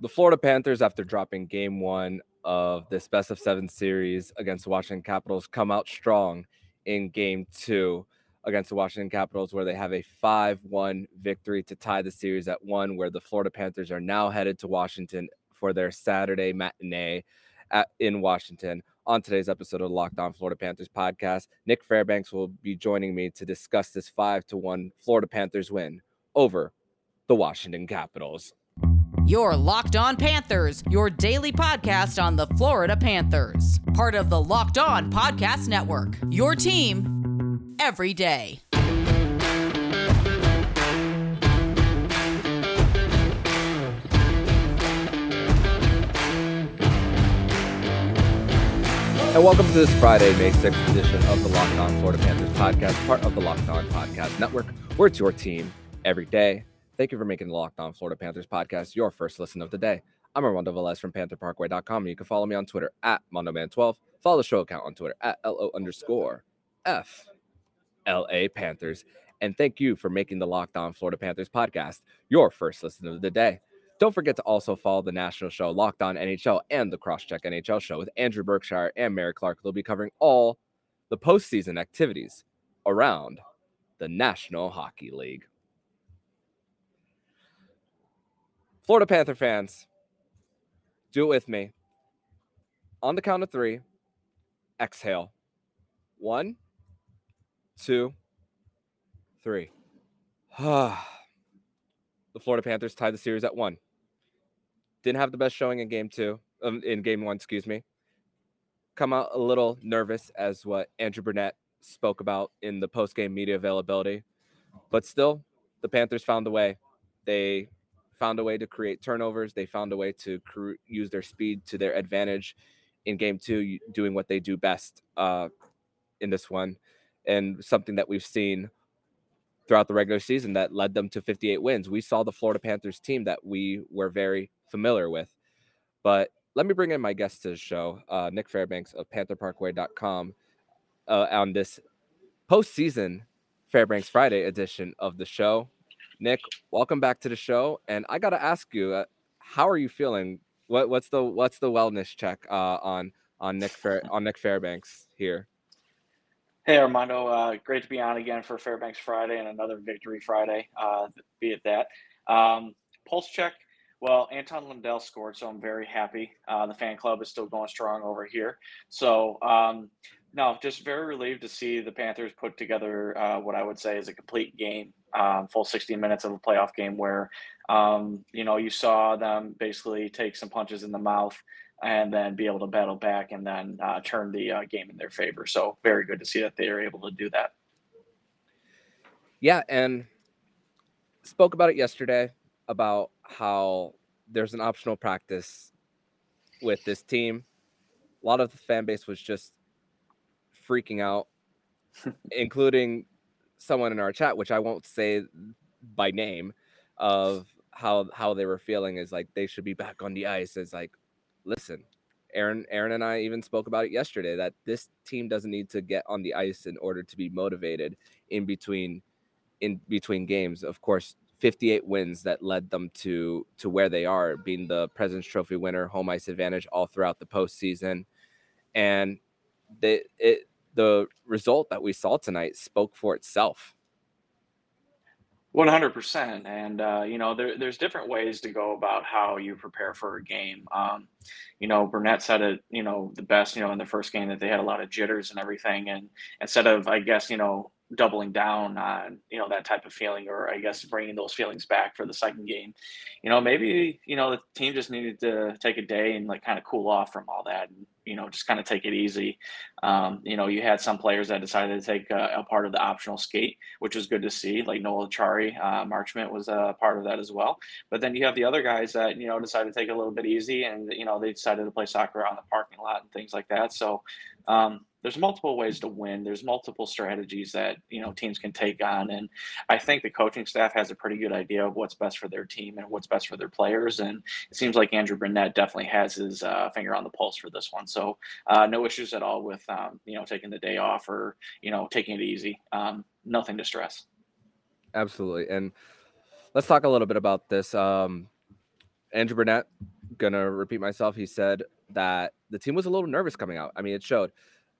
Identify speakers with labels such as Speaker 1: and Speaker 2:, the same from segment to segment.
Speaker 1: the Florida Panthers, after dropping game one of this best of seven series against the Washington Capitals, come out strong in game two against the Washington Capitals, where they have a 5 1 victory to tie the series at one, where the Florida Panthers are now headed to Washington for their Saturday matinee at, in Washington. On today's episode of the Locked On Florida Panthers podcast, Nick Fairbanks will be joining me to discuss this 5 to 1 Florida Panthers win over the Washington Capitals.
Speaker 2: Your Locked On Panthers, your daily podcast on the Florida Panthers. Part of the Locked On Podcast Network. Your team every day.
Speaker 1: And welcome to this Friday, May 6th edition of the Locked On Florida Panthers podcast, part of the Locked On Podcast Network, where it's your team every day. Thank you for making the Locked On Florida Panthers podcast your first listen of the day. I'm Armando Velez from PantherParkway.com. And you can follow me on Twitter at MondoMan12. Follow the show account on Twitter at LO underscore F LA Panthers. And thank you for making the Locked On Florida Panthers podcast your first listen of the day. Don't forget to also follow the national show Locked On NHL and the Crosscheck NHL show with Andrew Berkshire and Mary Clark. They'll be covering all the postseason activities around the National Hockey League. Florida Panther fans, do it with me. On the count of three, exhale. One, two, three. the Florida Panthers tied the series at one. Didn't have the best showing in game two, um, in game one, excuse me. Come out a little nervous as what Andrew Brunette spoke about in the post game media availability. But still, the Panthers found a way. They found a way to create turnovers. They found a way to cr- use their speed to their advantage in game two, doing what they do best uh, in this one, and something that we've seen throughout the regular season that led them to 58 wins. We saw the Florida Panthers team that we were very familiar with. But let me bring in my guest to the show, uh, Nick Fairbanks of PantherParkway.com, uh, on this postseason Fairbanks Friday edition of the show. Nick, welcome back to the show. And I got to ask you, uh, how are you feeling? What, what's the what's the wellness check uh, on on Nick Fair, on Nick Fairbanks here?
Speaker 3: Hey Armando, uh, great to be on again for Fairbanks Friday and another Victory Friday. Uh, be it that um, pulse check. Well, Anton Lundell scored, so I'm very happy. Uh, the fan club is still going strong over here. So um, no, just very relieved to see the Panthers put together uh, what I would say is a complete game, um, full 60 minutes of a playoff game where, um, you know, you saw them basically take some punches in the mouth and then be able to battle back and then uh, turn the uh, game in their favor. So very good to see that they are able to do that.
Speaker 1: Yeah, and spoke about it yesterday about how there's an optional practice with this team. A lot of the fan base was just freaking out, including someone in our chat, which I won't say by name, of how how they were feeling is like they should be back on the ice. Is like, listen, Aaron Aaron and I even spoke about it yesterday that this team doesn't need to get on the ice in order to be motivated in between in between games. Of course, 58 wins that led them to to where they are, being the President's Trophy winner, home ice advantage all throughout the postseason, and they it the result that we saw tonight spoke for itself.
Speaker 3: 100% and uh, you know there, there's different ways to go about how you prepare for a game um, you know brunette said it you know the best you know in the first game that they had a lot of jitters and everything and instead of i guess you know doubling down on you know that type of feeling or i guess bringing those feelings back for the second game. You know maybe you know the team just needed to take a day and like kind of cool off from all that and you know just kind of take it easy. Um, you know you had some players that decided to take a, a, part of the optional skate which was good to see like noel Acciari, uh, marchment was a part of that as well. But then you have the other guys that you know decided to take a little bit easy and you know they decided to play soccer on the parking lot and things like that. So um, there's multiple ways to win. There's multiple strategies that you know teams can take on, and I think the coaching staff has a pretty good idea of what's best for their team and what's best for their players. And it seems like Andrew Brunette definitely has his uh, finger on the pulse for this one. So uh, no issues at all with um, you know taking the day off or you know taking it easy. Um, nothing to stress.
Speaker 1: Absolutely, and let's talk a little bit about this. Um, Andrew Brunette, gonna repeat myself. He said that the team was a little nervous coming out. I mean, it showed.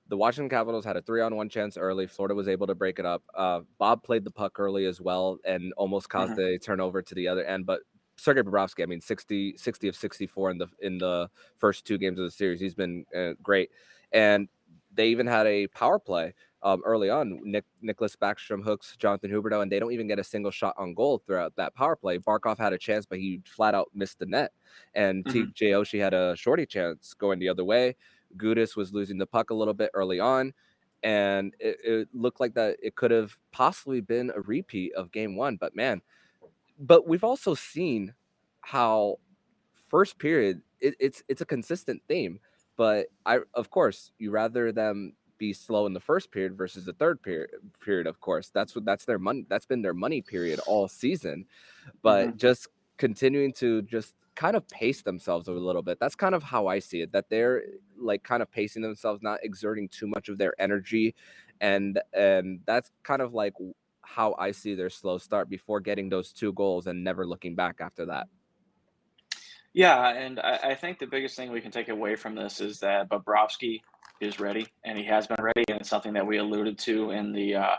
Speaker 1: The Washington Capitals had a three-on-one chance early. Florida was able to break it up. Uh, Bob played the puck early as well and almost caused a turnover to the other end. But Sergei Bobrovsky, I mean, 60, 60 of 64 in the in the first two games of the series. He's been uh, great. And they even had a power play um, early on. Nick Nicklas Backstrom hooks Jonathan Huberdeau, and they don't even get a single shot on goal throughout that power play. Barkov had a chance, but he flat out missed the net. And
Speaker 3: Mhm.
Speaker 1: TJ Oshie had a shorty chance going the other way. Gudas was losing the puck a little bit early on, and it, it looked like that it could have possibly been a repeat of game one. But man, but we've also seen how first period it, it's it's a consistent theme but i of course you rather them be slow in the first period versus the third period period of course that's what that's their money that's been their money period all season but
Speaker 3: Mhm.
Speaker 1: just continuing to just kind of pace themselves a little bit that's kind of how i see it that they're like kind of pacing themselves not exerting too much of their energy and and that's kind of like how i see their slow start before getting those two goals and never looking back after that.
Speaker 3: Yeah, and I, I think the biggest thing we can take away from this is that Bobrovsky is ready, and he has been ready, and it's something that we alluded to in the uh,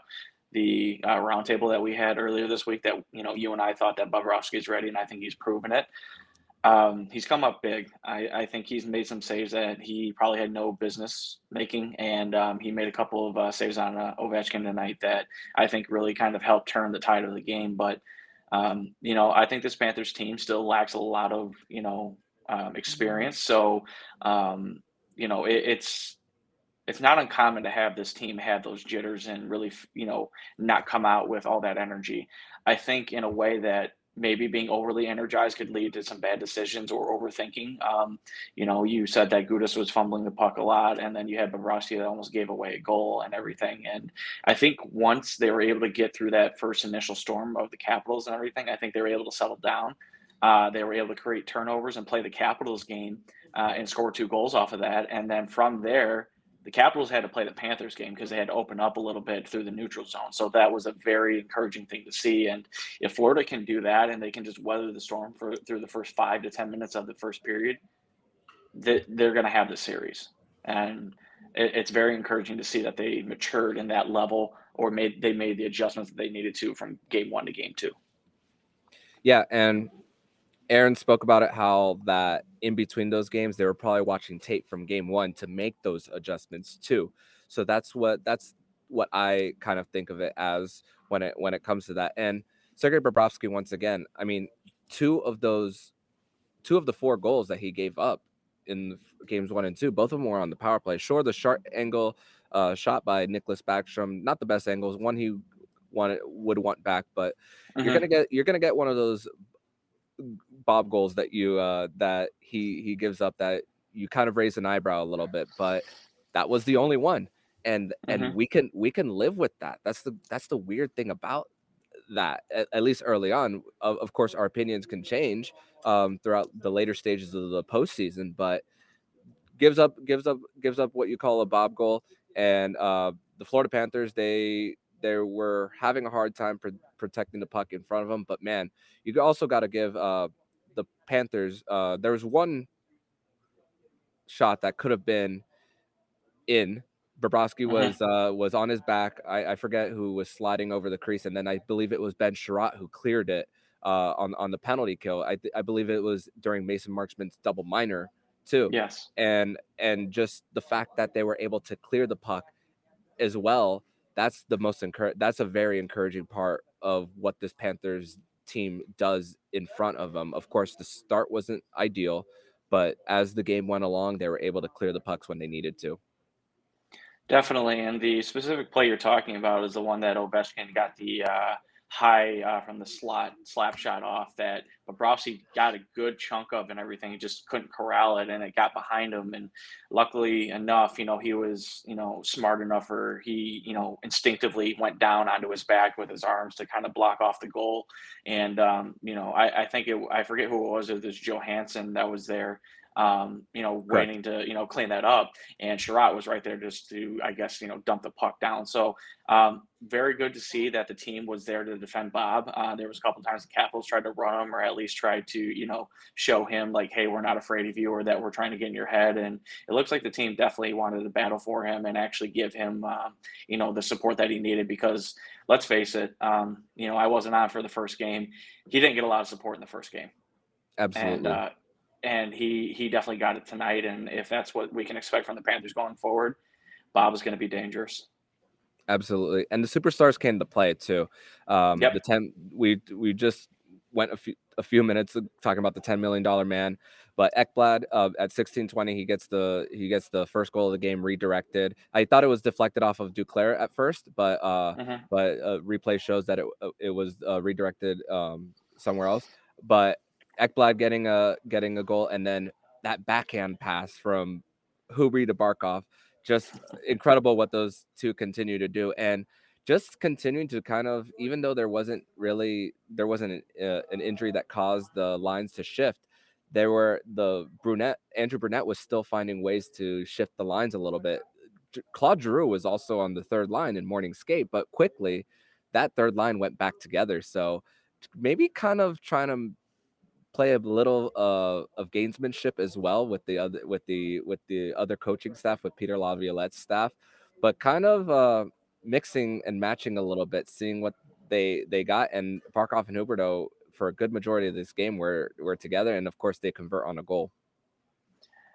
Speaker 3: the uh, roundtable that we had earlier this week. That you know, you and I thought that Bobrovsky is ready, and I think he's proven it. Um, he's come up big. I, I think he's made some saves that he probably had no business making, and um, he made a couple of uh, saves on uh, Ovechkin tonight that I think really kind of helped turn the tide of the game. But um, you know, I think this Panthers team still lacks a lot of you know um, experience. So um, you know, it, it's it's not uncommon to have this team have those jitters and really you know not come out with all that energy. I think in a way that maybe being overly energized could lead to some bad decisions or overthinking. Um, you know, you said that Gudas was fumbling the puck a lot, and then you had Bobrovsky that almost gave away a goal and everything. And I think once they were able to get through that first initial storm of the Capitals and everything, I think they were able to settle down. Uh, they were able to create turnovers and play the Capitals game uh, and score two goals off of that. And then from there, the Capitals had to play the Panthers game because they had to open up a little bit through the neutral zone. So that was a very encouraging thing to see. And if Florida can do that and they can just weather the storm for through the first five to ten minutes of the first period, that they're going to have the series. And it, it's very encouraging to see that they matured in that level or made they made the adjustments that they needed to from game one to game two.
Speaker 1: Yeah, and Aaron spoke about it how that in between those games they were probably watching tape from game 1 to make those adjustments too. So that's what that's what I kind of think of it as when it when it comes to that. And Sergei Bobrovsky once again, I mean, two of those two of the four goals that he gave up in games 1 and 2, both of them were on the power play. Sure, the sharp angle uh, shot by Nicklas Backstrom, not the best angles, one he wanted would want back, but you're gonna get you're gonna get one of those Bob goals that you uh that he he gives up that you kind of raise an eyebrow a little bit, but that was the only one. And and
Speaker 3: Mhm.
Speaker 1: we can we can live with that. That's the that's the weird thing about that at, at least early on. Of, of course, our opinions can change um, throughout the later stages of the postseason, but gives up gives up gives up what you call a bob goal and uh the florida panthers they they were having a hard time pr- protecting the puck in front of them but man you also got to give uh the panthers uh there was one shot that could have been in Bobrovsky
Speaker 3: Mhm.
Speaker 1: was uh was on his back. I, I forget who was sliding over the crease, and then I believe it was Ben Chiarot who cleared it uh on on the penalty kill. I th- I believe it was during Mason Marchment's double minor too
Speaker 3: Yes.
Speaker 1: and and just the fact that they were able to clear the puck as well that's the most encourage that's a very encouraging part of what this panthers team does in front of them of course the start wasn't ideal but as the game went along they were able to clear the pucks when they needed to.
Speaker 3: Definitely, and the specific play you're talking about is the one that Ovechkin got the uh, high uh, from the slot slap shot off that Bobrovsky got a good chunk of and everything. He just couldn't corral it, and it got behind him. And luckily enough, you know, he was you know smart enough, or he you know instinctively went down onto his back with his arms to kind of block off the goal. And um, you know, I, I think it, I forget who it was. It was Johansson that was there. Um, you know,
Speaker 1: Correct.
Speaker 3: waiting to, you know, clean that up. And Chiarot was right there just to, I guess, you know, dump the puck down. So um, very good to see that the team was there to defend Bob. Uh, there was a couple times the Capitals tried to run him or at least tried to, you know, show him like, hey, we're not afraid of you or that we're trying to get in your head. And it looks like the team definitely wanted to battle for him and actually give him, um, you know, the support that he needed because let's face it, um, you know, I wasn't on for the first game. He didn't get a lot of support in the first game.
Speaker 1: Absolutely.
Speaker 3: And uh, and he he definitely got it tonight. And if that's what we can expect from the Panthers going forward, Bob is going to be dangerous.
Speaker 1: Absolutely, and the superstars came to play too. Um,
Speaker 3: Yep.
Speaker 1: The ten we we just went a few a few minutes talking about the ten million dollar man, but Ekblad uh, at sixteen twenty he gets the he gets the first goal of the game redirected. I thought it was deflected off of Duclair at first, but uh,
Speaker 3: Mhm.
Speaker 1: but uh, replay shows that it it was uh, redirected um, somewhere else. But Ekblad getting a getting a goal, and then that backhand pass from Huber to Barkov, just incredible what those two continue to do, and just continuing to kind of even though there wasn't really there wasn't an, uh, an injury that caused the lines to shift. There were the brunette Andrew Brunette was still finding ways to shift the lines a little bit. Claude Giroux was also on the third line in morning skate, but quickly that third line went back together. So maybe kind of trying to play a little uh, of gamesmanship as well with the other with the with the other coaching staff with Peter Laviolette's staff, but kind of uh, mixing and matching a little bit, seeing what they they got. And Barkov and Huberdeau for a good majority of this game were were together, and of course they convert on a goal.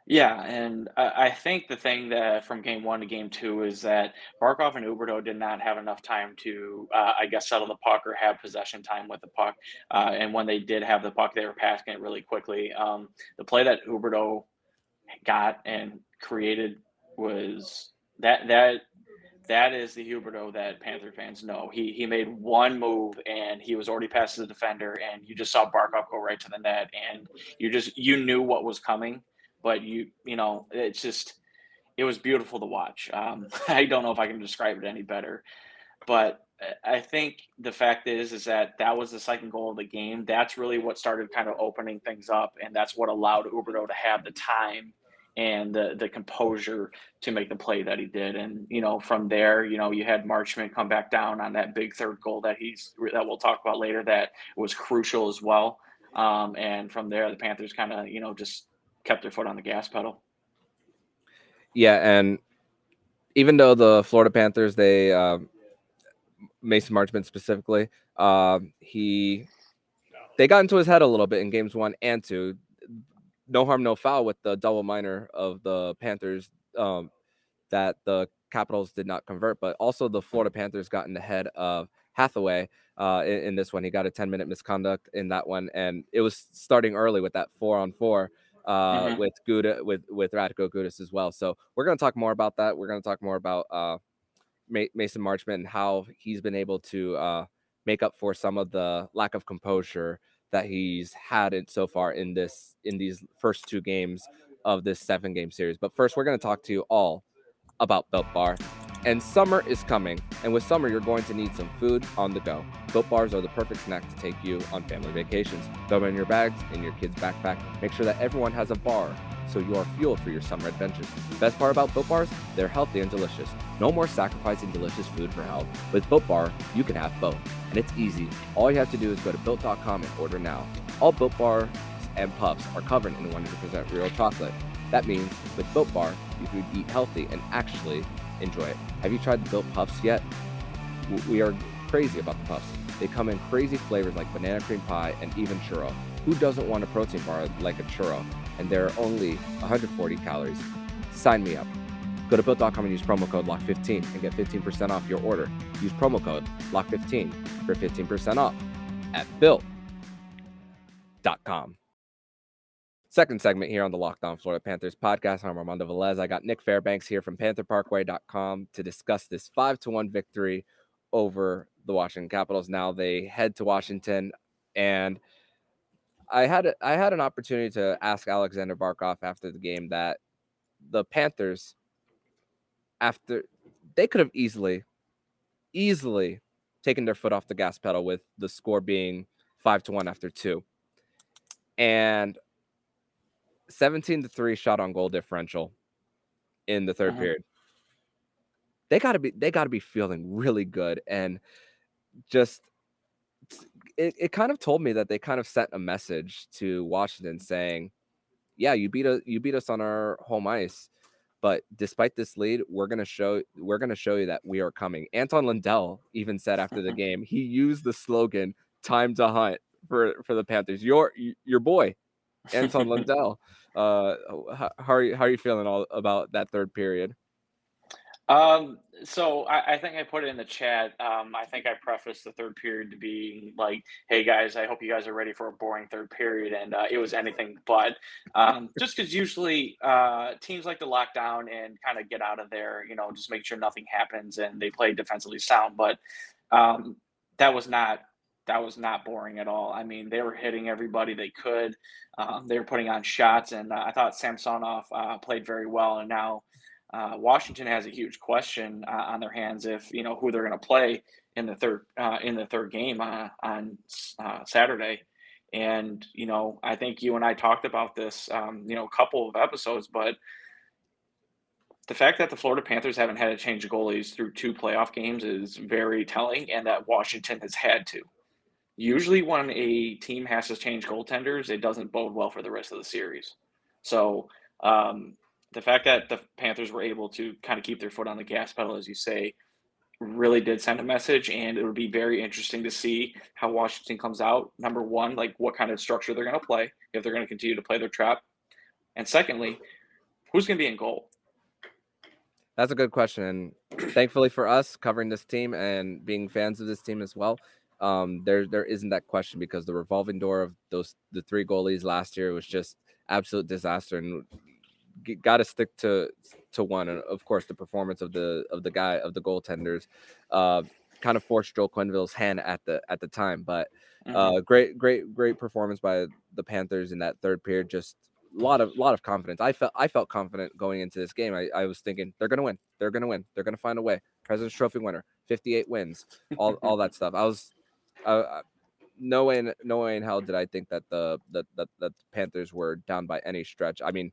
Speaker 3: Yeah, and I, think the thing that from game one to game two is that Barkov and Huberdeau did not have enough time to, uh, I guess, settle the puck or have possession time with the puck. Uh, and when they did have the puck, they were passing it really quickly. Um, the play that Huberdeau got and created was that that that is the Huberdeau that Panther fans know. He he made one move and he was already past the defender, and you just saw Barkov go right to the net, and you just you knew what was coming, but you you know it's just it was beautiful to watch. Um, I don't know if I can describe it any better, but I think the fact is is that that was the second goal of the game. That's really what started kind of opening things up, and that's what allowed Huberdeau to have the time and the the composure to make the play that he did. And you know, from there, you know, you had Marchment come back down on that big third goal that he's that we'll talk about later. That was crucial as well. Um, and from there, the Panthers kind of you know just kept their foot on the gas pedal.
Speaker 1: Yeah, and even though the Florida Panthers, they um, Mason Marchment specifically, um, he they got into his head a little bit in games one and two. No harm, no foul with the double minor of the Panthers um, that the Capitals did not convert, but also the Florida Panthers got in the head of Hathaway uh, in, in this one. He got a 10 minute misconduct in that one, and it was starting early with that four on four uh,
Speaker 3: Mhm.
Speaker 1: with Gouda with with Radko Gudas as well. So we're going to talk more about that. We're going to talk more about uh, Mason Marchment and how he's been able to uh, make up for some of the lack of composure that he's had it so far in this in these first two games of this seven game series. But first, we're going to talk to you all about Built Bar. And summer is coming, and with summer, you're going to need some food on the go. Built Bars are the perfect snack to take you on family vacations. Throw them in your bags, in your kid's backpack. Make sure that everyone has a bar so you are fueled for your summer adventures. The best part about Built Bars, they're healthy and delicious. No more sacrificing delicious food for health. With Built Bar, you can have both, and it's easy. All you have to do is go to built.com and order now. All Built Bars and puffs are covered in 100% real chocolate. That means with Built Bar, you can eat healthy and actually enjoy it. Have you tried the Built Puffs yet? We are crazy about the puffs. They come in crazy flavors like banana cream pie and even churro. Who doesn't want a protein bar like a churro? And there are only 140 calories. Sign me up. Go to built.com and use promo code LOCK15 and get 15% off your order. Use promo code LOCK15 for 15% off at built.com. Second segment here on the Locked On Florida Panthers podcast. I'm Armando Velez. I got Nick Fairbanks here from PantherParkway.com to discuss this 5 to 1 victory over the Washington Capitals. Now they head to Washington and I had I had an opportunity to ask Alexander Barkov after the game that the Panthers after they could have easily easily taken their foot off the gas pedal with the score being 5 to 1 after 2. And 17 to 3 shot on goal differential in the 3rd
Speaker 3: Mhm.
Speaker 1: period. They got to be they got to be feeling really good and just it, it kind of told me that they kind of sent a message to Washington saying, "Yeah, you beat us you beat us on our home ice, but despite this lead, we're gonna show we're gonna show you that we are coming." Anton Lundell even said after the game, he used the slogan "Time to hunt" for for the Panthers. Your your boy, Anton Lundell. Uh, how, how are you how are you feeling all about that third period?
Speaker 3: Um, so I, I think I put it in the chat. Um, I think I prefaced the third period to be like, "Hey guys, I hope you guys are ready for a boring third period," and uh, it was anything but. Um, just because usually uh, teams like to lock down and kind of get out of there, you know, just make sure nothing happens, and they play defensively sound. But um, that was not that was not boring at all. I mean, they were hitting everybody they could. Um, they were putting on shots, and uh, I thought Samsonov uh, played very well. And now uh, Washington has a huge question uh, on their hands if you know who they're going to play in the third uh, in the third game uh, on Saturday. And you know, I think you and I talked about this, um, you know, a couple of episodes, but the fact that the Florida Panthers haven't had to change goalies through two playoff games is very telling, and that Washington has had to. Usually, when a team has to change goaltenders, it doesn't bode well for the rest of the series. So, um, the fact that the Panthers were able to kind of keep their foot on the gas pedal, as you say, really did send a message. And it would be very interesting to see how Washington comes out. Number one, like what kind of structure they're going to play, if they're going to continue to play their trap. And secondly, who's going to be in goal?
Speaker 1: That's a good question. And thankfully for us, covering this team and being fans of this team as well, um, there there isn't that question because the revolving door of those the three goalies last year was just absolute disaster and got to stick to to one and of course the performance of the of the guy of the goaltenders uh kind of forced Joel Quenneville's hand at the at the time but
Speaker 3: Mhm.
Speaker 1: uh great great great performance by the Panthers in that third period just a lot of lot of confidence. I felt I felt confident going into this game. I, I was thinking they're gonna win. They're gonna win. They're gonna find a way. President's Trophy winner. 58 wins. All all that stuff. I was uh, no way in no way in hell did I think that the that that the Panthers were down by any stretch. I mean,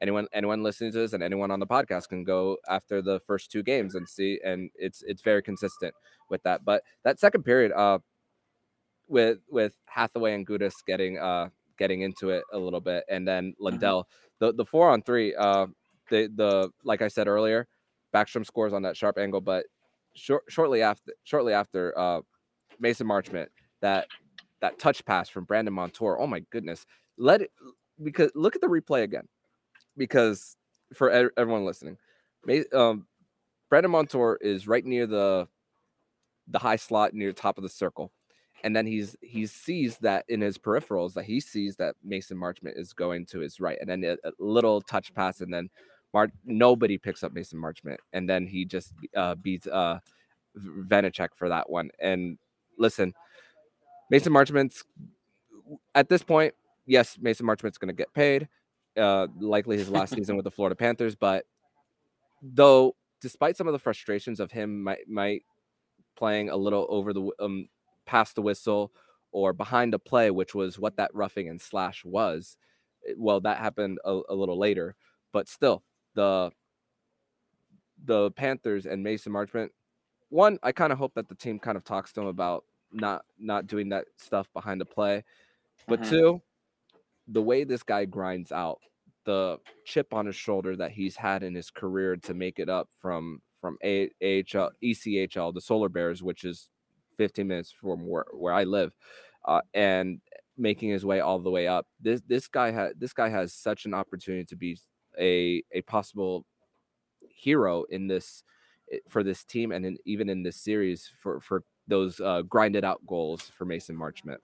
Speaker 1: anyone anyone listening to this and anyone on the podcast can go after the first two games and see, and it's it's very consistent with that. But that second period, uh, with with Hathaway and Gudas getting uh getting into it a little bit, and then Lundell, the the four on three, uh, the the like I said earlier, Backstrom scores on that sharp angle, but short, shortly after shortly after uh Mason Marchment, that that touch pass from Brandon Montour. Oh my goodness. Let it because look at the replay again. Because for everyone listening, um, Brandon Montour is right near the the high slot near the top of the circle. And then he's he sees that in his peripherals that he sees that Mason Marchment is going to his right, and then a, a little touch pass, and then Mar- nobody picks up Mason Marchment, and then he just uh, beats uh, Vanecek for that one. And listen, Mason Marchment's at this point, yes, Mason Marchment's going to get paid. Uh, likely his last season with the Florida Panthers, but though, despite some of the frustrations of him, might might playing a little over the um past the whistle or behind a play, which was what that roughing and slash was. Well, that happened a, a little later, but still, the the Panthers and Mason Marchment. One, I kind of hope that the team kind of talks to him about not not doing that stuff behind the play. But
Speaker 3: Mhm.
Speaker 1: two, the way this guy grinds out, the chip on his shoulder that he's had in his career to make it up from from A- AHL, ECHL, the Solar Bears, which is 15 minutes from where, where I live, uh, and making his way all the way up. This this guy had this guy has such an opportunity to be a a possible hero in this for this team and in, even in this series for for those uh, grinded out goals for Mason Marchment.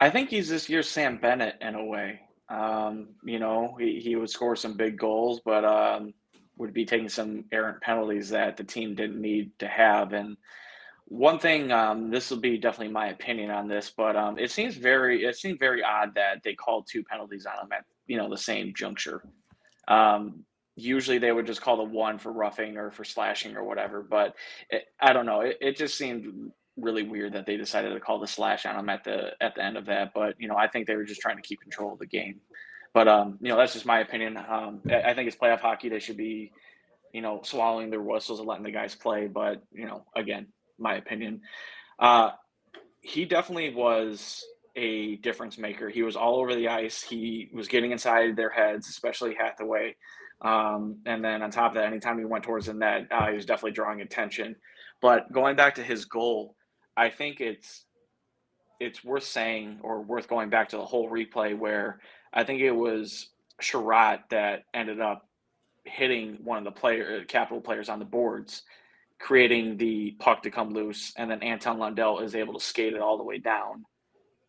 Speaker 3: I think he's this year's Sam Bennett in a way. Um, you know, he, he would score some big goals, but um, would be taking some errant penalties that the team didn't need to have. And one thing, um, this will be definitely my opinion on this, but um, it seems very it seemed very odd that they called two penalties on him at you know the same juncture. Um, usually they would just call the one for roughing or for slashing or whatever, but it, I don't know. It, it just seemed really weird that they decided to call the slash on him at the at the end of that. But you know, I think they were just trying to keep control of the game. But um, you know, that's just my opinion. Um, I think it's playoff hockey. They should be, you know, swallowing their whistles and letting the guys play. But you know, again, my opinion. Uh, he definitely was a difference maker. He was all over the ice. He was getting inside their heads, especially Hathaway. Um, and then on top of that, anytime he went towards the net, uh, he was definitely drawing attention. But going back to his goal, I think it's it's worth saying or worth going back to the whole replay where I think it was Chiarot that ended up hitting one of the player capital players on the boards, creating the puck to come loose, and then Anton Lundell is able to skate it all the way down.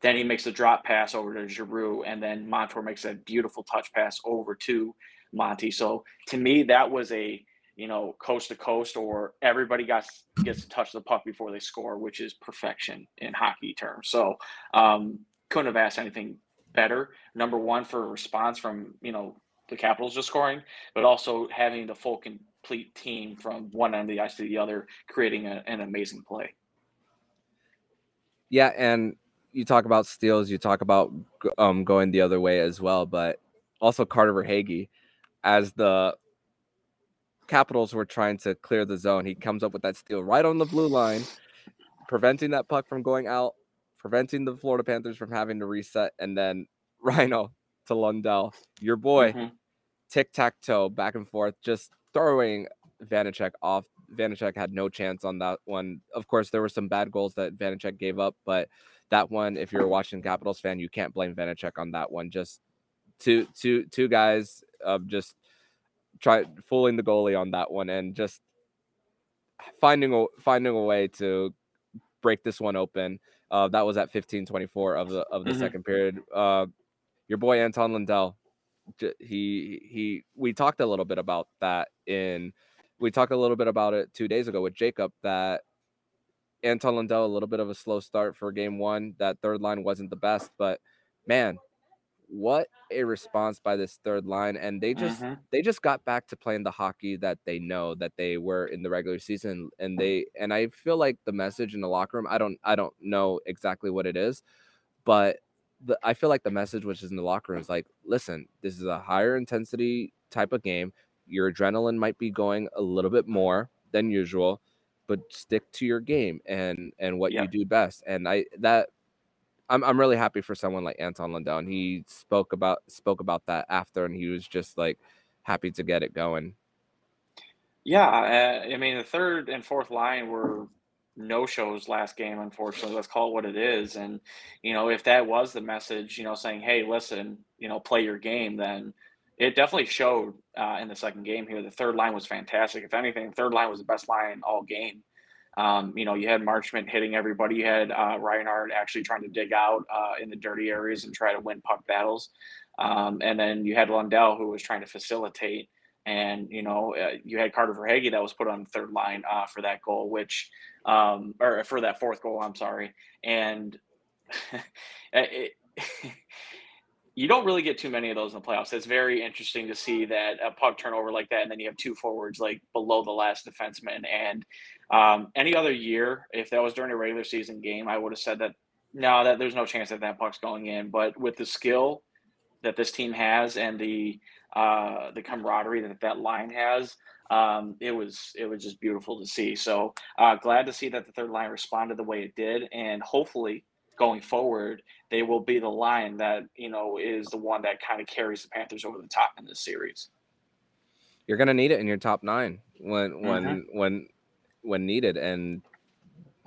Speaker 3: Then he makes the drop pass over to Giroux, and then Montour makes a beautiful touch pass over to Monty. So to me, that was a you know coast to coast, or everybody got gets to touch the puck before they score, which is perfection in hockey terms. So um, couldn't have asked anything better. Number one for response from you know the Capitals just scoring, but also having the full complete team from one end of the ice to the other, creating a, an amazing play.
Speaker 1: Yeah, and you talk about steals, you talk about um, going the other way as well, but also Carter Verhaeghe as the Capitals were trying to clear the zone, he comes up with that steal right on the blue line, preventing that puck from going out, preventing the Florida Panthers from having to reset, and then Rhino to Lundell, your boy, mm-hmm. tic tac toe back and forth, just throwing Vanecek off. Vanecek had no chance on that one. Of course, there were some bad goals that Vanecek gave up, but that one, if you're a watching Capitals fan, you can't blame Vanecek on that one. Just two, two, two guys of just try fooling the goalie on that one and just finding a finding a way to break this one open. Uh, that was at 15-24 of the of the mm-hmm. second period. Uh, your boy Anton Lundell, he he. We talked a little bit about that in. We talked a little bit about it two days ago with Jacob that Anton Lundell a little bit of a slow start for game one. That third line wasn't the best, but man, what a response by this third line and they just mm-hmm. they just got back to playing the hockey that they know that they were in the regular season and they and I feel like the message in the locker room I don't I don't know exactly what it is but the, I feel like the message which is in the locker room is like listen this is a higher intensity type of game your adrenaline might be going a little bit more than usual but stick to your game and and what yeah. you do best and I that I'm I'm really happy for someone like Anton Lundell. And he spoke about spoke about that after, and he was just like happy to get it going.
Speaker 3: Yeah, uh, I mean the third and fourth line were no shows last game. Unfortunately, let's call it what it is. And you know, if that was the message, you know, saying, "Hey, listen, you know, play your game," then it definitely showed uh, in the second game here. The third line was fantastic. If anything, third line was the best line all game. Um, you know, you had Marchment hitting everybody. You had uh, Reinhart actually trying to dig out uh, in the dirty areas and try to win puck battles. Um, and then you had Lundell who was trying to facilitate. And you know, uh, you had Carter Verhaeghe that was put on third line uh, for that goal, which um, or for that fourth goal. I'm sorry. And it, you don't really get too many of those in the playoffs. It's very interesting to see that a puck turnover like that, and then you have two forwards like below the last defenseman. And um, any other year, if that was during a regular season game, I would have said that no, that there's no chance that that puck's going in. But with the skill that this team has and the uh, the camaraderie that that line has, um, it was it was just beautiful to see. So uh, glad to see that the third line responded the way it did, and hopefully going forward, they will be the line that you know is the one that kind of carries the Panthers over the top in this series.
Speaker 1: You're gonna need it in your top nine when when mm-hmm. when when needed, and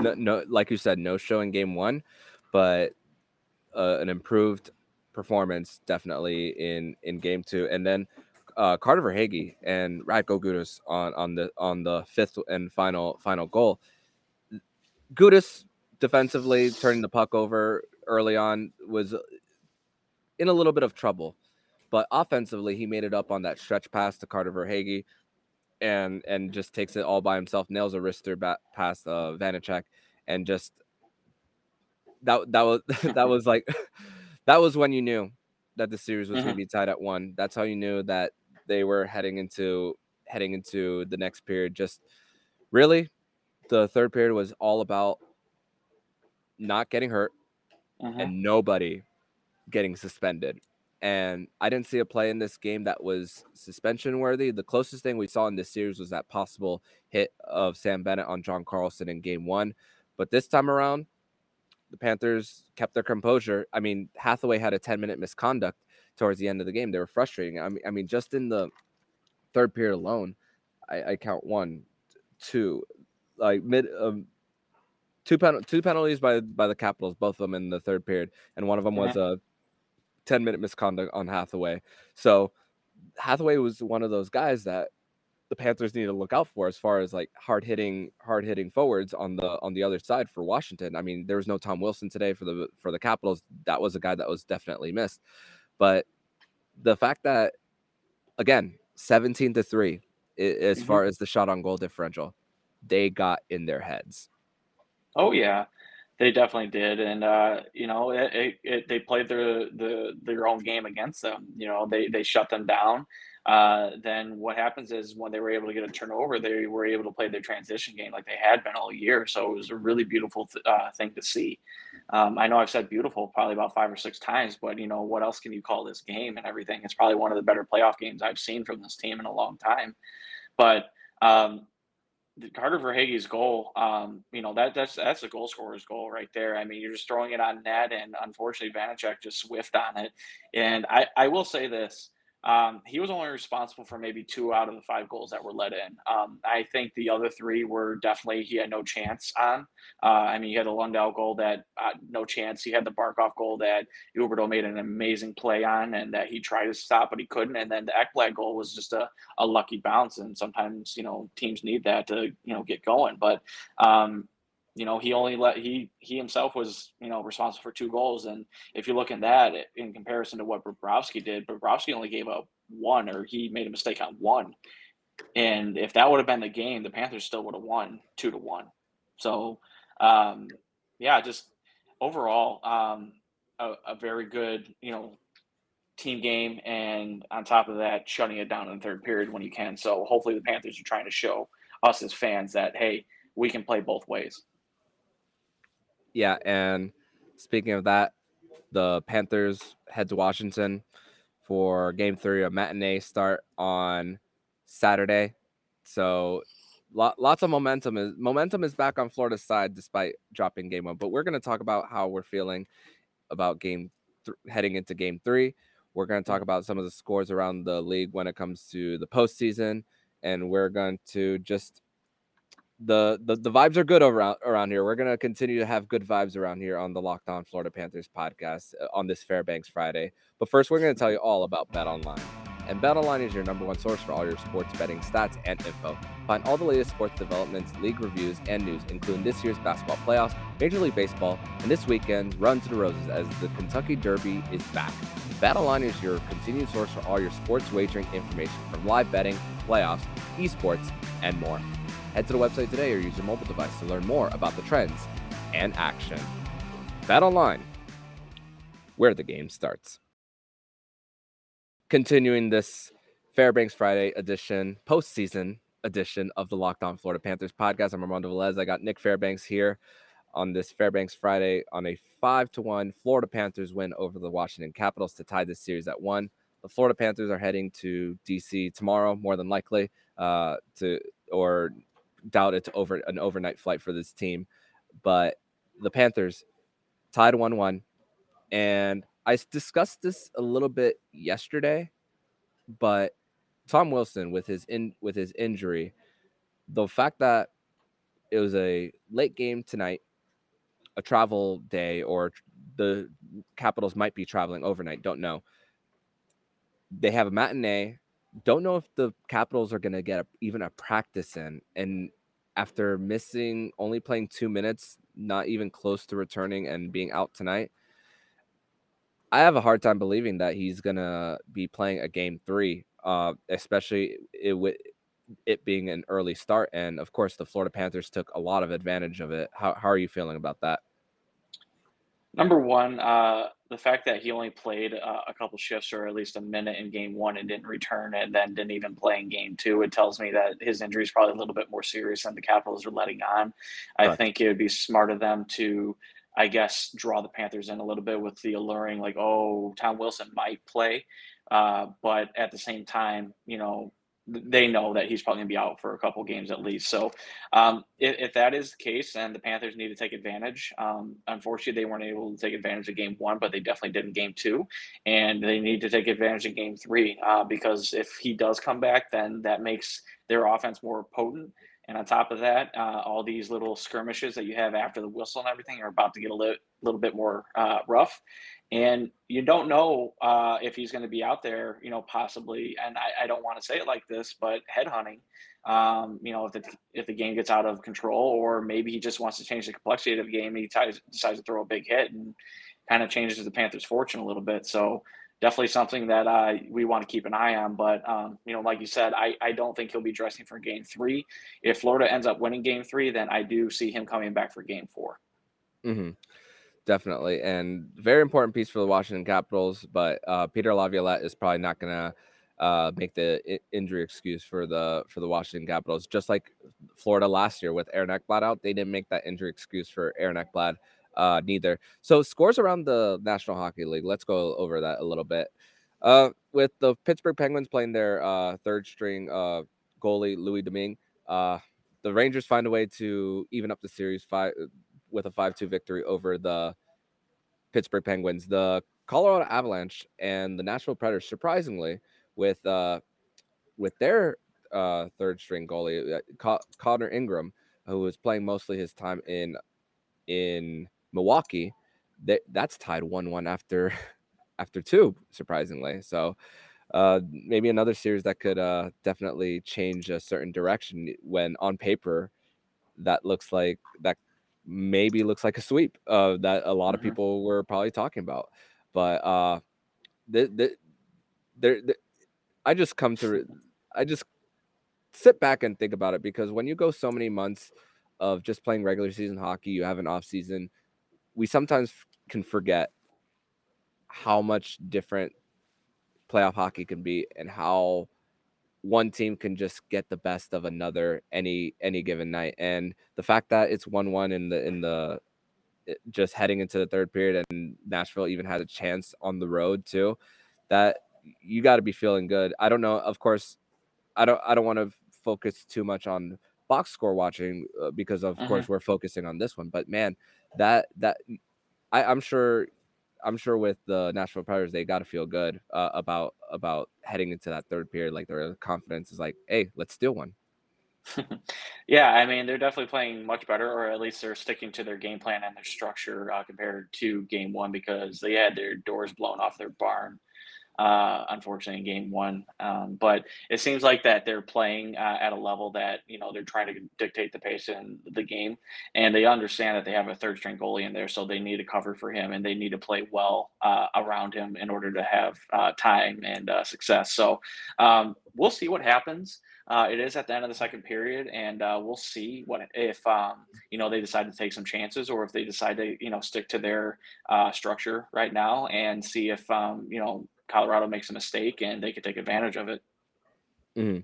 Speaker 1: no, no, like you said, no show in game one, but uh, an improved performance definitely in in game two, and then uh, Carter Verhaeghe and Radko Gudas on on the on the fifth and final final goal. Gudas defensively turning the puck over early on was in a little bit of trouble. But offensively, he made it up on that stretch pass to Carter Verhaeghe and and just takes it all by himself, nails a wrister back past uh, Vanecek, and just that that was that was like that was when you knew that the series was mm-hmm. going to be tied at one. That's how you knew that they were heading into heading into the next period. Just really, the third period was all about not getting hurt
Speaker 3: Mhm.
Speaker 1: and nobody getting suspended. And I didn't see a play in this game that was suspension worthy. The closest thing we saw in this series was that possible hit of Sam Bennett on John Carlson in game one. But this time around, the Panthers kept their composure. I mean, Hathaway had a 10 minute misconduct towards the end of the game. They were frustrating. I mean, I mean, just in the third period alone, I, I count one, two, like mid um, two pen, two penalties by by the Capitals, both of them in the third period, and one of them was a 10 minute misconduct on Hathaway. So Hathaway was one of those guys that the Panthers need to look out for as far as like hard hitting, hard hitting forwards on the on the other side for Washington. I mean, there was no Tom Wilson today for the for the Capitals. That was a guy that was definitely missed. But the fact that again, 17 to 3 as
Speaker 3: Mhm.
Speaker 1: far as the shot on goal differential, they got in their heads.
Speaker 3: Oh yeah, they definitely did, and uh, you know, it, it, it, they played their the their own game against them. You know, they they shut them down. Uh, then what happens is when they were able to get a turnover, they were able to play their transition game like they had been all year. So it was a really beautiful th- uh, thing to see. Um, I know I've said beautiful probably about five or six times, but you know what else can you call this game and everything? It's probably one of the better playoff games I've seen from this team in a long time. But um, Carter Verhaeghe's goal, um, you know, that that's that's a goal scorer's goal right there. I mean, you're just throwing it on net, and unfortunately, Vanecek just swift on it. And I, I will say this. Um, he was only responsible for maybe two out of the five goals that were let in. Um, I think the other three were definitely he had no chance on. Uh, I mean, he had the Lundell goal that uh, no chance. He had the Barkov goal that Huberdeau made an amazing play on, and that he tried to stop, but he couldn't. And then the Ekblad goal was just a, a lucky bounce. And sometimes you know teams need that to you know get going. But um, you know he only let he he himself was you know responsible for two goals. And if you look at that in comparison to what Bobrovsky did Bobrovsky only gave up one or he made a mistake on one. And if that would have been the game the Panthers still would have won two to one. So um, yeah just overall um, a, a very good you know team game. And on top of that shutting it down in the third period when you can. So hopefully the Panthers are trying to show us as fans that hey we can play both ways
Speaker 1: Yeah, and speaking of that, the Panthers head to Washington for game three, a matinee start on Saturday. So lot, lots of momentum is momentum is back on Florida's side despite dropping game one. But we're going to talk about how we're feeling about game th- heading into game three. We're going to talk about some of the scores around the league when it comes to the postseason, and we're going to just the, the the vibes are good around around here. We're gonna continue to have good vibes around here on the Locked On Florida Panthers podcast uh, on this Fairbanks Friday. But first, we're gonna tell you all about Bet Online. And Bet Online is your number one source for all your sports betting stats and info. Find all the latest sports developments, league reviews, and news, including this year's basketball playoffs, Major League Baseball, and this weekend's Run to the Roses as the Kentucky Derby is back. Bet Online is your continued source for all your sports wagering information from live betting, playoffs, esports, and more. Head to the website today or use your mobile device to learn more about the trends and action. Bet online, where the game starts. Continuing this Fairbanks Friday edition, postseason edition of the Locked On Florida Panthers podcast. I'm Armando Velez. I got Nick Fairbanks here on this Fairbanks Friday on a five to one Florida Panthers win over the Washington Capitals to tie this series at one. The Florida Panthers are heading to DC tomorrow, more than likely, uh, to or doubt it's over an overnight flight for this team. But the Panthers tied 1 1. And I discussed this a little bit yesterday, but Tom Wilson with his in with his injury, the fact that it was a late game tonight, a travel day, or the Capitals might be traveling overnight, don't know. They have a matinee. Don't know if the Capitals are going to get a, even a practice in. And after missing only playing two minutes, not even close to returning and being out tonight, I have a hard time believing that he's gonna be playing a game three, uh, especially it, with it being an early start. And of course, the Florida Panthers took a lot of advantage of it. How how are you feeling about that?
Speaker 3: Number one, uh, the fact that he only played uh, a couple shifts or at least a minute in game one and didn't return and then didn't even play in game two, it tells me that his injury is probably a little bit more serious than the Capitals are letting on. I think it would be smart of them to I guess, draw the Panthers in a little bit with the alluring, like, oh, Tom Wilson might play. Uh, but at the same time, you know, they know that he's probably going to be out for a couple games at least. So, um, if, if, that is the case, and the Panthers need to take advantage, um, unfortunately, they weren't able to take advantage of game one, but they definitely did in game two. And they need to take advantage of game three uh, because if he does come back, then that makes their offense more potent. And on top of that, uh, all these little skirmishes that you have after the whistle and everything are about to get a li- little bit more uh, rough and you don't know uh, if he's going to be out there, you know, possibly. And I, I don't want to say it like this, but headhunting, um, you know, if the if the game gets out of control, or maybe he just wants to change the complexity of the game, he ties, decides to throw a big hit and kind of changes the Panthers' fortune a little bit. So definitely something that uh, we want to keep an eye on. But um, you know, like you said, I, I don't think he'll be dressing for Game Three. If Florida ends up winning Game Three, then I do see him coming back for Game 4
Speaker 1: mm-hmm definitely, and very important piece for the Washington Capitals. But uh, Peter Laviolette is probably not going to uh, make the I- injury excuse for the for the Washington Capitals. Just like Florida last year with Aaron Ekblad out, they didn't make that injury excuse for Aaron Ekblad uh, neither. So scores around the National Hockey League. Let's go over that a little bit. Uh, with the Pittsburgh Penguins playing their uh, third string uh, goalie Louis Domingue, uh, the Rangers find a way to even up the series five with a 5-2 victory over the Pittsburgh Penguins. The Colorado Avalanche and the Nashville Predators, surprisingly, with uh, with their uh, third string goalie uh, Connor Ingram, who was playing mostly his time in in Milwaukee, that that's tied one one after after two, surprisingly. So uh, maybe another series that could uh, definitely change a certain direction when on paper that looks like that maybe looks like a sweep uh, that a lot of mm-hmm. people were probably talking about. But uh, the, the, there, the, I just come to, I just sit back and think about it because when you go so many months of just playing regular season hockey, you have an off season. We sometimes can forget how much different playoff hockey can be and how one team can just get the best of another any any given night and the fact that it's 1-1 in the in the eh, just heading into the third period and Nashville even had a chance on the road too that you got to be feeling good i don't know of course i don't i don't want to focus too much on box score watching uh, because of uh-huh. course we're focusing on this one but man that that I, i'm sure I'm sure with the Nashville Predators, they got to feel good uh, about about heading into that third period. Like their confidence is like, hey, let's steal one.
Speaker 3: yeah, I mean they're definitely playing much better, or at least they're sticking to their game plan and their structure uh, compared to Game One because they had their doors blown off their barn uh, unfortunately, in game one. Um, but it seems like that they're playing uh, at a level that, you know, they're trying to dictate the pace in the game. And they understand that they have a third string goalie in there, so they need to cover for him and they need to play well uh, around him in order to have uh, time and uh, success. So um, we'll see what happens. Uh, it is at the end of the second period, and uh, we'll see what if um, you know they decide to take some chances, or if they decide to you know stick to their uh, structure right now, and see if um, you know Colorado makes a mistake and they could take advantage of it.
Speaker 1: Mm-hmm.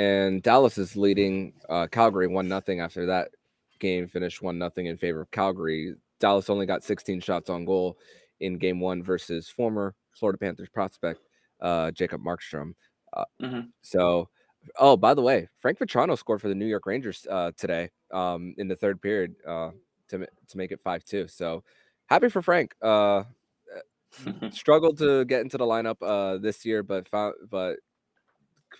Speaker 1: And Dallas is leading uh, Calgary one nothing after that game finished one nothing in favor of Calgary. Dallas only got 16 shots on goal in game one versus former Florida Panthers prospect uh, Jacob Markstrom. Uh, mm-hmm. So, oh, by the way, Frank Vatrano scored for the New York Rangers uh, today um, in the third period uh, to to make it five two. So happy for Frank. Uh, struggled to get into the lineup uh, this year, but found but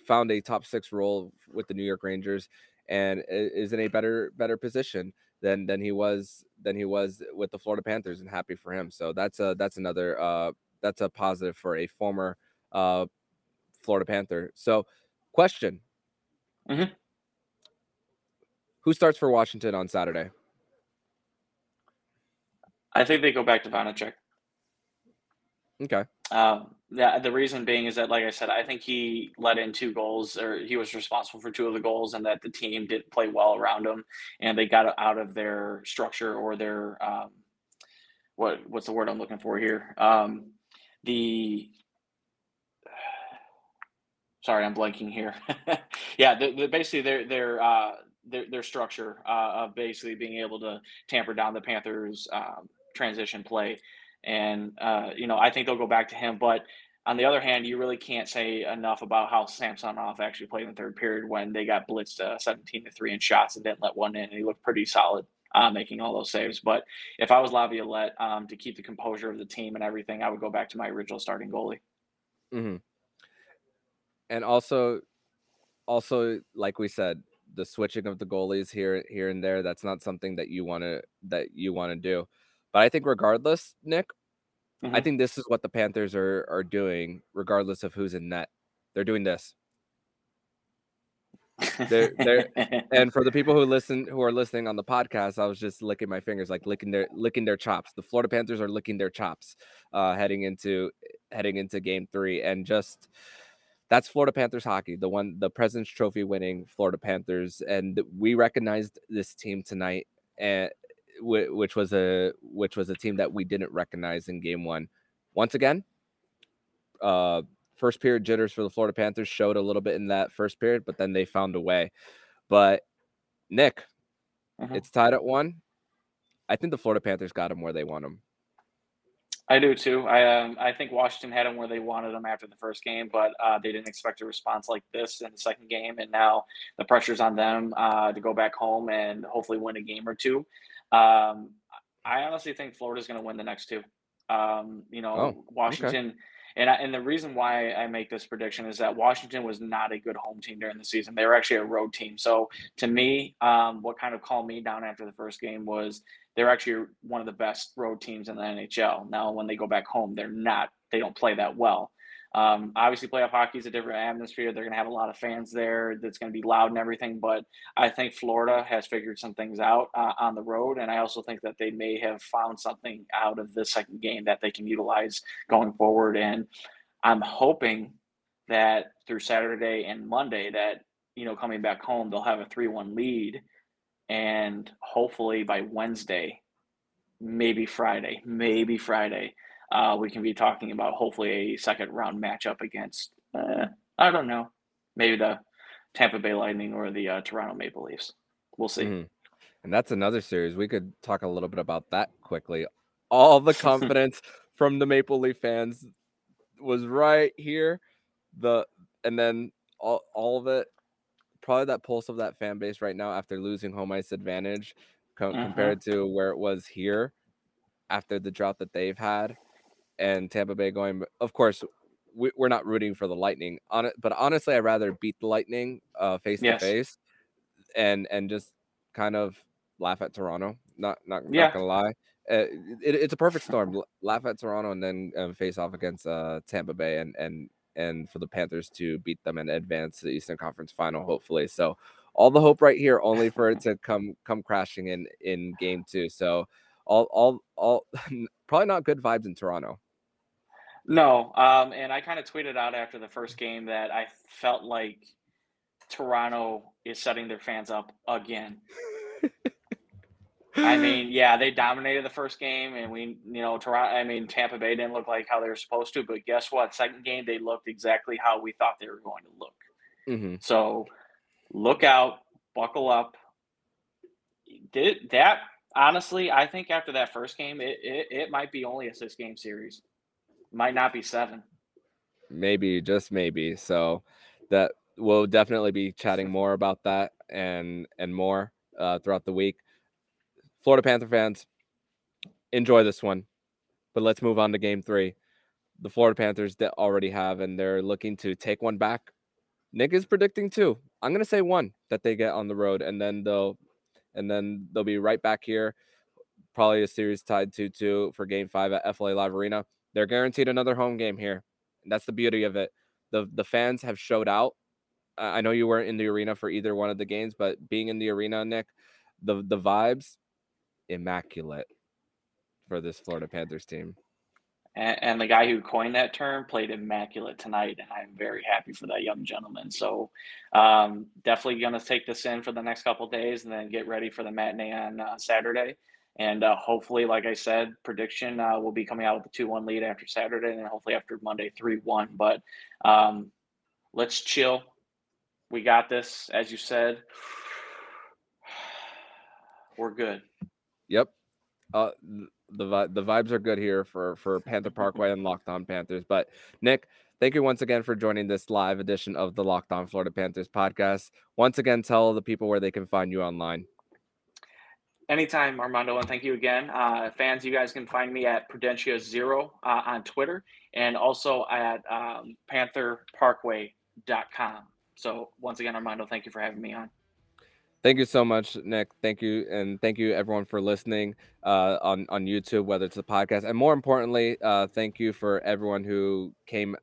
Speaker 1: found a top six role with the New York Rangers and is in a better better position than than he was than he was with the Florida Panthers and happy for him. So that's a that's another uh that's a positive for a former uh Florida Panther. So question. Mm-hmm. Who starts for Washington on Saturday?
Speaker 3: I think they go back to Vanecek.
Speaker 1: Okay.
Speaker 3: Um, yeah, the reason being is that, like I said, I think he let in two goals, or he was responsible for two of the goals, and that the team didn't play well around him, and they got out of their structure or their um, what what's the word I'm looking for here? Um, the sorry, I'm blanking here. yeah, the, the, basically their their uh, their, their structure uh, of basically being able to tamper down the Panthers' um, transition play. And, uh, you know, I think they'll go back to him. But on the other hand, you really can't say enough about how Samsonov actually played in the third period when they got blitzed uh, 17 to 3 in shots and didn't let one in. And he looked pretty solid. Uh, making all those saves, but if I was Laviolette, um, to keep the composure of the team and everything, I would go back to my original starting goalie.
Speaker 1: Mm-hmm. And also, also like we said, the switching of the goalies here here and there that's not something that you want to that you want to do but i think regardless nick mm-hmm. i think this is what the panthers are are doing regardless of who's in net. They're doing this. They're, they're, and for the people who listen who are listening on the podcast i was just licking my fingers like licking their licking their chops. The florida panthers are licking their chops uh heading into heading into game three and just that's Florida Panthers hockey, the one, the President's Trophy winning Florida Panthers, and we recognized this team tonight, and which was a which was a team that we didn't recognize in Game One. Once again, uh, first period jitters for the Florida Panthers showed a little bit in that first period, but then they found a way. But Nick, uh-huh. it's tied at one. I think the Florida Panthers got them where they want them.
Speaker 3: I do too. I um, I think Washington had them where they wanted them after the first game, but uh, they didn't expect a response like this in the second game, and now the pressure's on them uh, to go back home and hopefully win a game or two. Um, I honestly think Florida's going to win the next two. Um, you know, oh, Washington. Okay. And, I, and the reason why I make this prediction is that Washington was not a good home team during the season. They were actually a road team. So to me, um, what kind of calmed me down after the first game was they're actually one of the best road teams in the NHL. Now, when they go back home, they're not. They don't play that well. Um, obviously, playoff hockey is a different atmosphere. They're going to have a lot of fans there. That's going to be loud and everything. But I think Florida has figured some things out uh, on the road, and I also think that they may have found something out of the second game that they can utilize going forward. And I'm hoping that through Saturday and Monday, that you know, coming back home, they'll have a three-one lead and hopefully by Wednesday, maybe Friday, maybe Friday, uh, we can be talking about hopefully a second round matchup against uh, I don't know, maybe the Tampa Bay Lightning or the uh, Toronto Maple Leafs. We'll see. Mm-hmm.
Speaker 1: And that's another series. We could talk a little bit about that quickly. All the confidence from the Maple Leaf fans was right here. The and then all, all of it probably that pulse of that fan base right now after losing home ice advantage uh-huh. compared to where it was here after the drought that they've had and Tampa Bay going. Of course, we, are not rooting for the Lightning on it, but honestly, I'd rather beat the Lightning uh, face to face and and just kind of laugh at Toronto. Not not, yeah. not gonna lie. Uh, it, it's a perfect storm. Laugh at Toronto and then um, face off against uh, Tampa Bay and and and for the Panthers to beat them and advance to the Eastern Conference Final, hopefully. So all the hope right here, only for it to come come crashing in in Game Two. So all all all probably not good vibes in Toronto.
Speaker 3: No, um, and I kind of tweeted out after the first game that I felt like Toronto is setting their fans up again. I mean, yeah, they dominated the first game, and we, you know, Toronto. I mean, Tampa Bay didn't look like how they were supposed to, but guess what? Second game, they looked exactly how we thought they were going to look. Mm-hmm. So, look out, buckle up. Did that honestly? I think after that first game, it it, it might be only a six game series, might not be seven.
Speaker 1: Maybe, just maybe. So, that we'll definitely be chatting more about that and and more uh, throughout the week. Florida Panther fans, enjoy this one. But let's move on to game three. The Florida Panthers already have, and they're looking to take one back. Nick is predicting two. I'm gonna say one that they get on the road, and then they'll and then they'll be right back here. Probably a series tied 2 2 for game five at FLA Live Arena. They're guaranteed another home game here. And that's the beauty of it. The the fans have showed out. I know you weren't in the arena for either one of the games, but being in the arena, Nick, the the vibes immaculate for this Florida Panthers team.
Speaker 3: And, and, the guy who coined that term played immaculate tonight, and I'm very happy for that young gentleman. So, um, definitely going to take this in for the next couple days, and then get ready for the matinee on uh, Saturday. And uh, hopefully, like I said, prediction uh, will be coming out with a two-one lead after Saturday, and then hopefully after Monday three-one. But um, let's chill. We got this, as you said we're good.
Speaker 1: Yep. Uh, the the vibes are good here for for Panther Parkway and Locked On Panthers. But Nick, thank you once again for joining this live edition of the Locked On Florida Panthers podcast. Once again, tell the people where they can find you online.
Speaker 3: Anytime, Armando, and thank you again. Uh, fans, you guys can find me at Prudentia Zero uh, on Twitter and also at um, PantherParkway.com. So, once again, Armando, thank you for having me on.
Speaker 1: Thank you so much, Nick. Thank you, and thank you everyone for listening uh, on on YouTube, whether it's the podcast, and more importantly, uh, thank you for everyone who came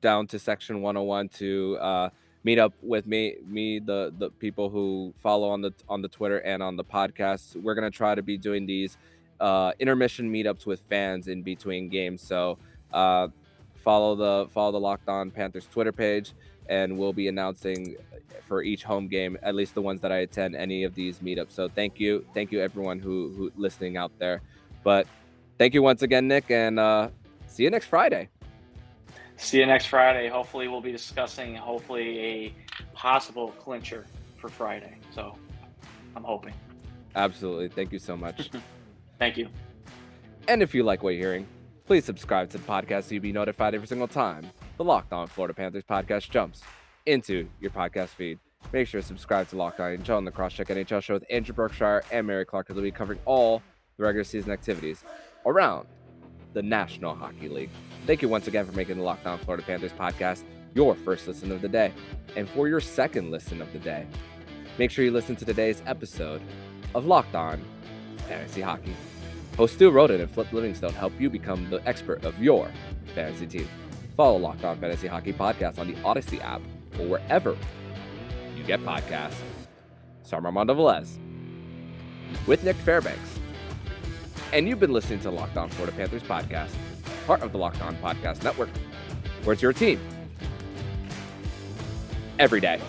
Speaker 1: down to Section 101 to uh, meet up with me, me, the the people who follow on the on the Twitter and on the podcast. We're gonna try to be doing these uh, intermission meetups with fans in between games. So uh, follow the follow the Locked On Panthers Twitter page, and we'll be announcing for each home game, at least the ones that I attend, any of these meetups. So thank you, thank you everyone who who listening out there. But thank you once again, Nick, and uh, see you next Friday.
Speaker 3: See you next Friday. Hopefully, we'll be discussing hopefully a possible clincher for Friday. So I'm hoping.
Speaker 1: Absolutely. Thank you so much.
Speaker 3: Thank you.
Speaker 1: And if you like what you're hearing, please subscribe to the podcast so you'll be notified every single time the Locked On Florida Panthers podcast jumps into your podcast feed. Make sure to subscribe to Locked On NHL and the Crosscheck NHL show with Andrew Berkshire and Mary Clark, will be covering all the regular season activities around the National Hockey League. Thank you once again for making the Locked On Florida Panthers podcast your first listen of the day. And for your second listen of the day, make sure you listen to today's episode of Locked On Fantasy Hockey. Host Stu Roden and Flip Livingstone help you become the expert of your fantasy team. Follow Locked On Fantasy Hockey podcast on the Odyssey app or wherever you get podcasts. So I'm Armando Velez with Nick Fairbanks and you've been listening to Locked On Florida Panthers podcast, part of the Locked On Podcast Network, where it's your team every day.